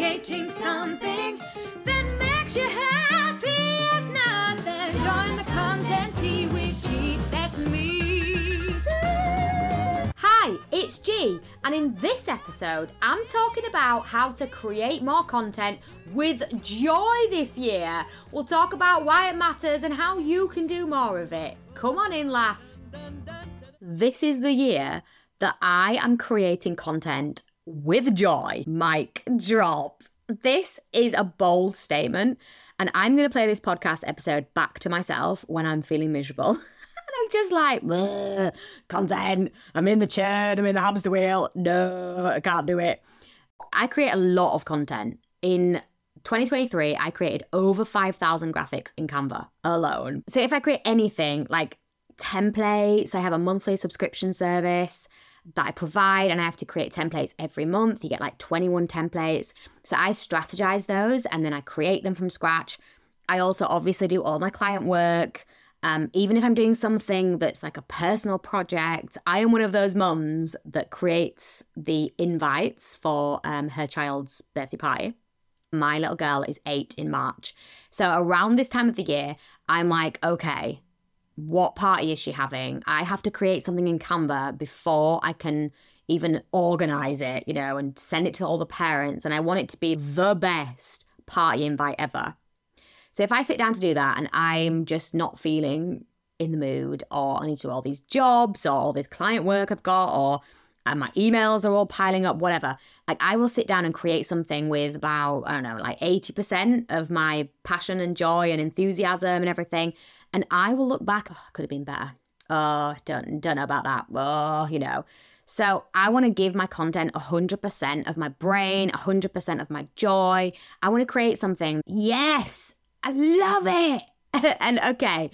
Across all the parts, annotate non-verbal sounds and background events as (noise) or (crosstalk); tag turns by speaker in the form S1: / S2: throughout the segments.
S1: creating something that makes you happy. If not, then join the content. That's me.
S2: Hi, it's G, and in this episode, I'm talking about how to create more content with joy this year. We'll talk about why it matters and how you can do more of it. Come on in, lass. This is the year that I am creating content with joy. Mic drop. This is a bold statement, and I'm going to play this podcast episode back to myself when I'm feeling miserable. (laughs) And I'm just like, content. I'm in the chair, I'm in the hamster wheel. No, I can't do it. I create a lot of content. In 2023, I created over 5,000 graphics in Canva alone. So if I create anything like templates, I have a monthly subscription service that I provide, and I have to create templates every month. You get like 21 templates. So I strategize those and then I create them from scratch. I also obviously do all my client work. Um, even if I'm doing something that's like a personal project, I am one of those mums that creates the invites for um, her child's birthday party. My little girl is eight in March. So around this time of the year, I'm like, okay, what party is she having? I have to create something in Canva before I can even organize it, you know, and send it to all the parents. And I want it to be the best party invite ever. So if I sit down to do that and I'm just not feeling in the mood, or I need to do all these jobs, or all this client work I've got, or and my emails are all piling up, whatever. Like I will sit down and create something with about, I don't know, like 80% of my passion and joy and enthusiasm and everything. And I will look back, oh, could have been better. Oh, don't don't know about that. Oh, you know. So I want to give my content 100% of my brain, 100% of my joy. I want to create something. Yes, I love it. (laughs) and okay,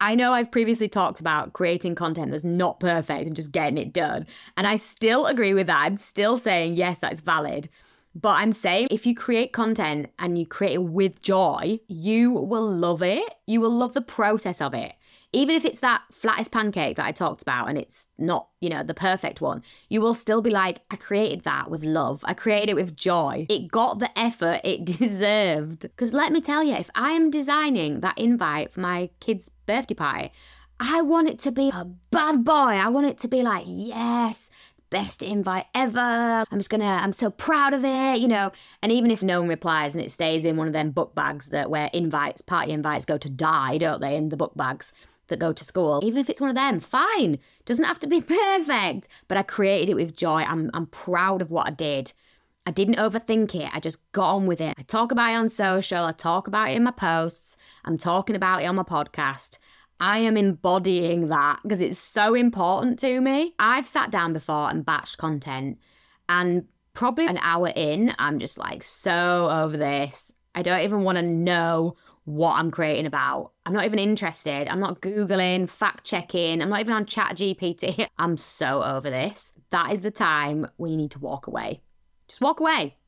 S2: I know I've previously talked about creating content that's not perfect and just getting it done. And I still agree with that. I'm still saying, yes, that's valid. But I'm saying if you create content and you create it with joy, you will love it. You will love the process of it. Even if it's that flattest pancake that I talked about and it's not, you know, the perfect one, you will still be like, I created that with love. I created it with joy. It got the effort it (laughs) deserved. Because let me tell you, if I am designing that invite for my kid's birthday party, I want it to be a bad boy. I want it to be like, yes, best invite ever. I'm just gonna, I'm so proud of it, you know. And even if no one replies and it stays in one of them book bags that where invites, party invites go to die, don't they, in the book bags that go to school, even if it's one of them, fine. Doesn't have to be (laughs) perfect. But I created it with joy. I'm I'm proud of what I did. I didn't overthink it. I just got on with it. I talk about it on social, I talk about it in my posts, I'm talking about it on my podcast. I am embodying that because it's so important to me. I've sat down before and batched content, and probably an hour in, I'm just like so over this. I don't even want to know what I'm creating about. I'm not even interested. I'm not Googling, fact checking. I'm not even on Chat GPT. (laughs) I'm so over this. That is the time when you need to walk away. Just walk away.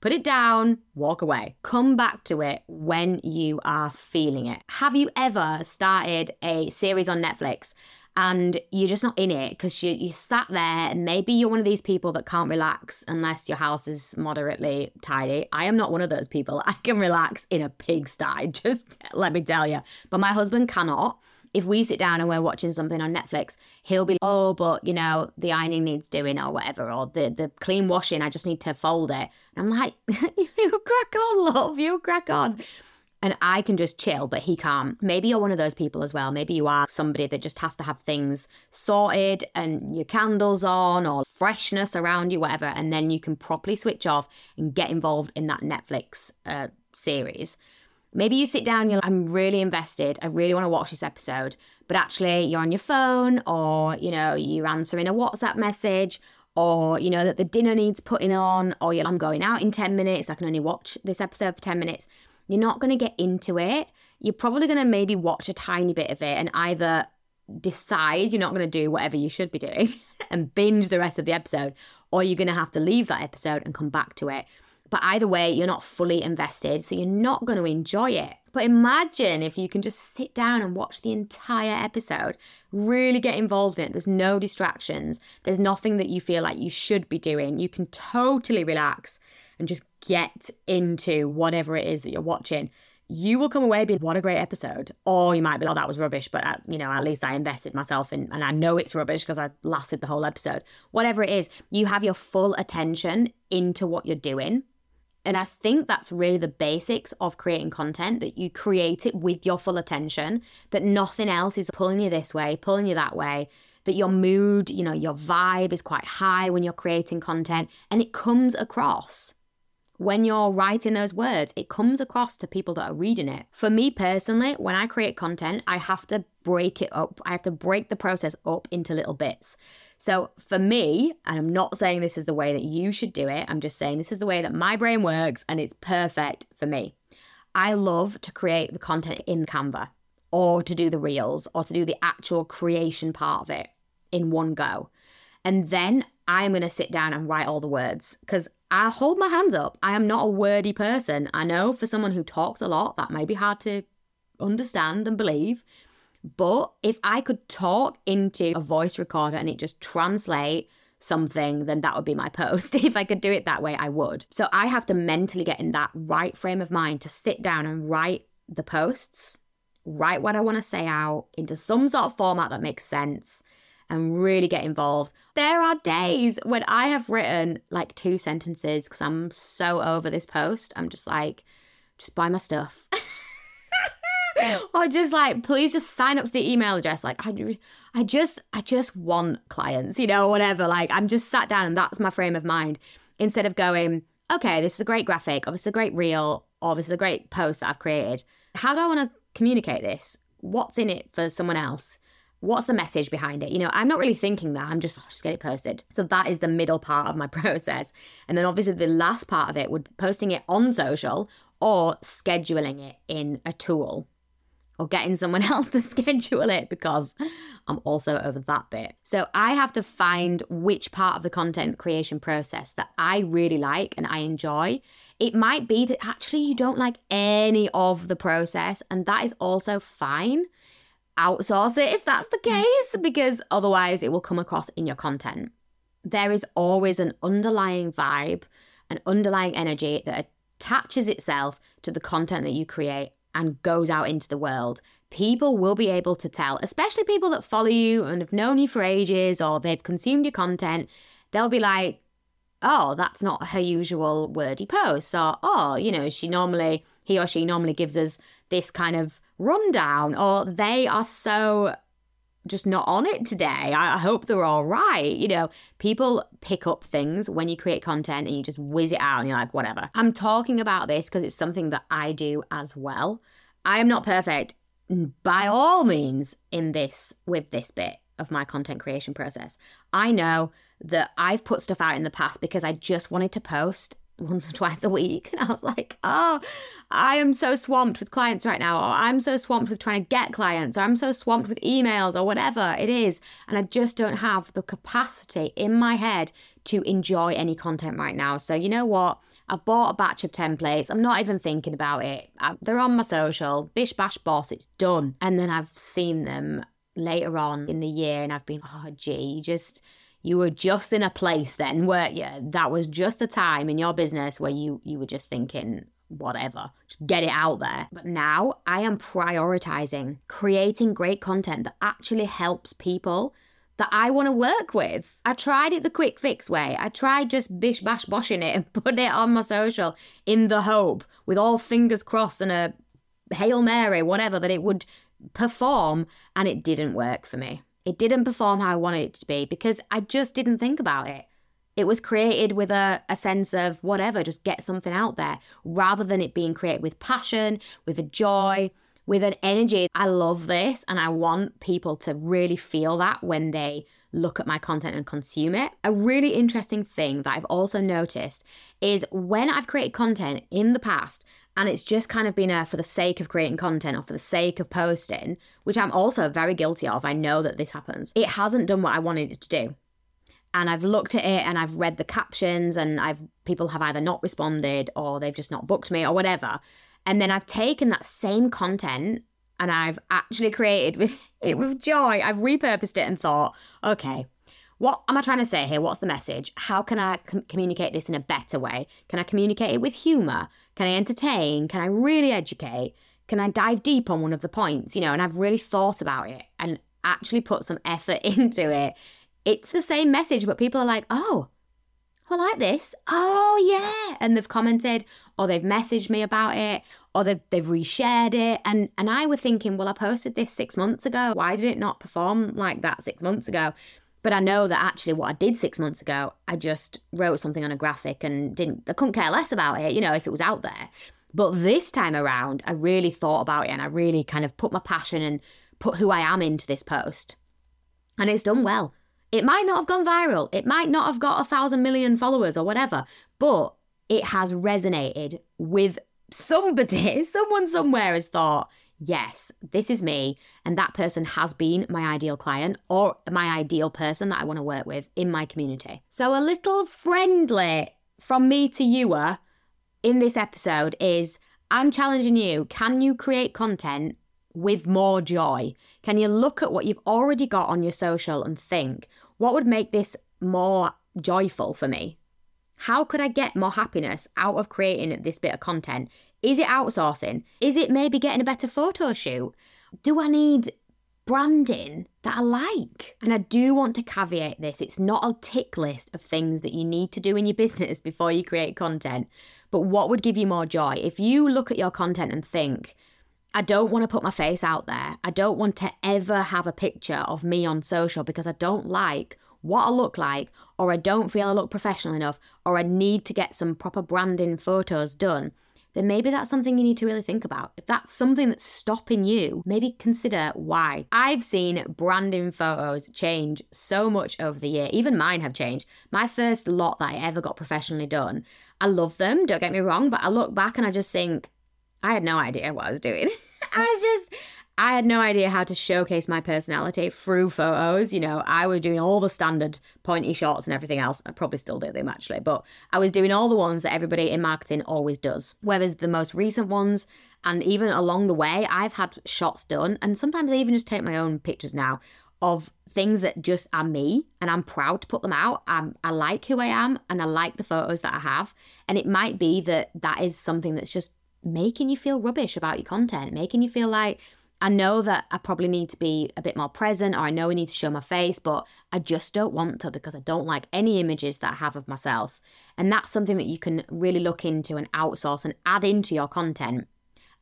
S2: Put it down, walk away. Come back to it when you are feeling it. Have you ever started a series on Netflix and you're just not in it because you, you sat there and maybe you're one of these people that can't relax unless your house is moderately tidy. I am not one of those people. (laughs) I can relax in a pigsty, (laughs) just let me tell you. But my husband cannot if we sit down and we're watching something on Netflix, he'll be, oh, but you know, the ironing needs doing or whatever, or the, the clean washing, I just need to fold it. And I'm like, (laughs) you crack on, love, you crack on. And I can just chill, but he can't. Maybe you're one of those people as well. Maybe you are somebody that just has to have things sorted and your candles on or freshness around you, whatever. And then you can properly switch off and get involved in that Netflix uh, series. Maybe you sit down, you're like, I'm really invested. I really want to watch this episode. But actually, you're on your phone or, you know, you're answering a WhatsApp message or, you know, that the dinner needs putting on or you're, I'm going out in 10 minutes. I can only watch this episode for 10 minutes. You're not going to get into it. You're probably going to maybe watch a tiny bit of it and either decide you're not going to do whatever you should be doing (laughs) and binge the rest of the episode, or you're going to have to leave that episode and come back to it. But either way, you're not fully invested, so you're not going to enjoy it. But imagine if you can just sit down and watch the entire episode, really get involved in it. There's no distractions, there's nothing that you feel like you should be doing. You can totally relax and just get into whatever it is that you're watching, you will come away being, what a great episode. Or you might be like, oh, that was rubbish, but uh, you know, at least I invested myself in, and I know it's rubbish because I lasted the whole episode. Whatever it is, you have your full attention into what you're doing. And I think that's really the basics of creating content that you create it with your full attention, that nothing else is pulling you this way, pulling you that way, that your mood, you know, your vibe is quite high when you're creating content and it comes across when you're writing those words, it comes across to people that are reading it. For me personally, when I create content, I have to break it up. I have to break the process up into little bits. So for me, and I'm not saying this is the way that you should do it, I'm just saying this is the way that my brain works and it's perfect for me. I love to create the content in Canva or to do the reels or to do the actual creation part of it in one go. And then I'm going to sit down and write all the words because I hold my hands up. I am not a wordy person. I know for someone who talks a lot, that may be hard to understand and believe. But if I could talk into a voice recorder and it just translate something, then that would be my post. (laughs) if I could do it that way, I would. So I have to mentally get in that right frame of mind to sit down and write the posts, write what I want to say out into some sort of format that makes sense and really get involved. There are days when I have written like two sentences because I'm so over this post. I'm just like, just buy my stuff. (laughs) (laughs) or just like please just sign up to the email address. Like I, I just i just want clients you know whatever. Like i'm just sat down and that's my frame of mind. Instead of going okay this is a great graphic. Or this is a great reel. Or this is a great post that i've created. How do i want to communicate this? What's in it for someone else? What's the message behind it? You know, I'm not really thinking that. I'm just oh, just get it posted. So that is the middle part of my (laughs) process. And then obviously the last part of it would be posting it on social or scheduling it in a tool or getting someone (laughs) else to schedule it because I'm also over that bit. So I have to find which part of the content creation process that I really like and I enjoy. It might be that actually you don't like any of the process, and that is also fine outsource it if that's the mm. case, because otherwise it will come across in your content. There is always an underlying vibe, an underlying energy that attaches itself to the content that you create and goes out into the world. People will be able to tell, especially people that follow you and have known you for ages or they've consumed your content. They'll be like, oh, that's not her usual wordy post. Or, oh, you know, she normally, he or she normally gives us this kind of rundown or they are so just not on it today. I hope they're all right. You know, people pick up things when you create content and you just whiz it out and you're like, whatever. I'm talking about this because it's something that I do as well. I am not perfect by all means in this with this bit of my content creation process. I know that I've put stuff out in the past because I just wanted to post once or twice a week. (laughs) And I was like, oh, I am so swamped with clients right now, or I'm so swamped with trying to get clients, or I'm so swamped with emails, or whatever it is. And I just don't have the capacity in my head to enjoy any content right now. So, you know what? I've bought a batch of templates. I'm not even thinking about it. I, they're on my social. Bish bash boss, it's done. And then I've seen them later on in the year and I've been, oh, gee, just you were just in a place then, weren't you? That was just a time in your business where you you were just thinking, whatever, just get it out there. But now I am prioritizing creating great content that actually helps people that I want to work with. I tried it the quick fix way. I tried just bish bash boshing it and (laughs) put it on my social in the hope, with all fingers crossed and a Hail Mary, whatever, that it would perform, and it didn't work for me. It didn't perform how I wanted it to be because I just didn't think about it. It was created with a, a sense of whatever, just get something out there, rather than it being created with passion, with a joy, with an energy. I love this and I want people to really feel that when they look at my content and consume it. A really interesting thing that I've also noticed is when I've created content in the past and it's just kind of been a for the sake of creating content or for the sake of posting, which I'm also very guilty of. I know that this happens. It hasn't done what I wanted it to do. And I've looked at it and I've read the captions and I've people have either not responded or they've just not booked me or whatever. And then I've taken that same content and I've actually created with (laughs) it with joy. I've repurposed it and thought, okay, What am I trying to say here? What's the message? How can I com- communicate this in a better way? Can I communicate it with humour? Can I entertain? Can I really educate? Can I dive deep on one of the points? You know, and I've really thought about it and actually put some effort (laughs) into it. It's the same message, but people are like, oh, I like this. Oh yeah. And they've commented or they've messaged me about it or they've they've reshared it. And and I were thinking, well, I posted this six months ago. Why did it not perform like that six months ago? But I know that actually what I did six months ago, I just wrote something on a graphic and didn't, I couldn't care less about it, you know, if it was out there. But this time around, I really thought about it and I really kind of put my passion and put who I am into this post. And it's done well. It might not have gone viral, it might not have got a thousand million followers or whatever, but it has resonated with somebody. (laughs) Someone somewhere has thought, yes, this is me, and that person has been my ideal client or my ideal person that I want to work with in my community. So, a little friendly from me to you uh, in this episode is I'm challenging you can you create content with more joy? Can you look at what you've already got on your social and think, what would make this more joyful for me? How could I get more happiness out of creating this bit of content is it outsourcing? Is it maybe getting a better photo shoot? Do I need branding that I like? And I do want to caveat this it's not a tick list of things that you need to do in your business (laughs) before you create content. But what would give you more joy? If you look at your content and think, I don't want to put my face out there. I don't want to ever have a picture of me on social because I don't like what I look like, or I don't feel I look professional enough, or I need to get some proper branding photos done then maybe that's something you need to really think about. If that's something that's stopping you, maybe consider why. I've seen branding photos change so much over the year. Even mine have changed. My first lot that I ever got professionally done, I love them, don't get me wrong, but I look back and I just think, I had no idea what I was doing. (laughs) I mm. was just, I had no idea how to showcase my personality through photos. You know, I was doing all the standard pointy shots and everything else. I probably still do them actually, but I was doing all the ones that everybody in marketing always does. Whereas the most recent ones, and even along the way, I've had shots done, and sometimes I even just take my own pictures now of things that just are me and I'm proud to put them out. I'm, I like who I am and I like the photos that I have. And it might be that that is something that's just making you feel rubbish about your content, making you feel like, I know that I probably need to be a bit more present or I know I need to show my face, but I just don't want to because I don't like any images that I have of myself. And that's something that you can really look into and outsource and add into your content.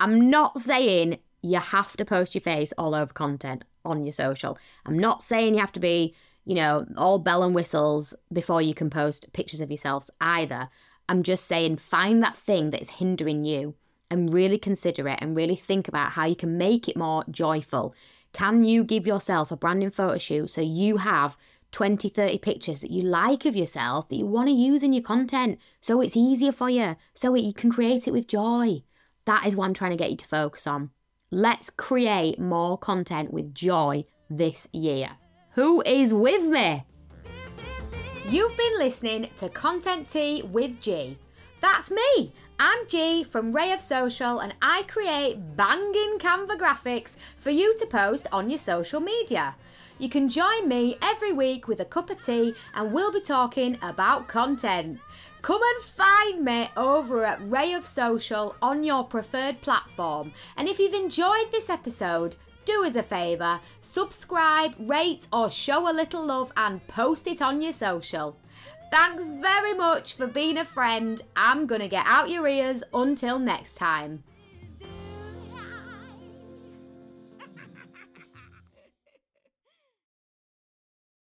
S2: I'm not saying you have to post your face all over content on your social. I'm not saying you have to be, you know, all bell and whistles before you can post pictures of yourselves either. I'm just saying find that thing that is hindering you and really consider it and really think about how you can make it more joyful. Can you give yourself a branding photo shoot so you have 20, 30 pictures that you like of yourself that you want to use in your content so it's easier for you, so you can create it with joy? That is what I'm trying to get you to focus on. Let's create more content with joy this year. Who is with me? You've been listening to Content Tea with G. That's me. I'm G from Ray of Social and I create banging Canva graphics for you to post on your social media. You can join me every week with a cup of tea and we'll be talking about content. Come and find me over at Ray of Social on your preferred platform. And if you've enjoyed this episode, do us a favour, subscribe, rate, or show a little love and post it on your social. Thanks very much for being a friend. I'm going to get out your ears until next time.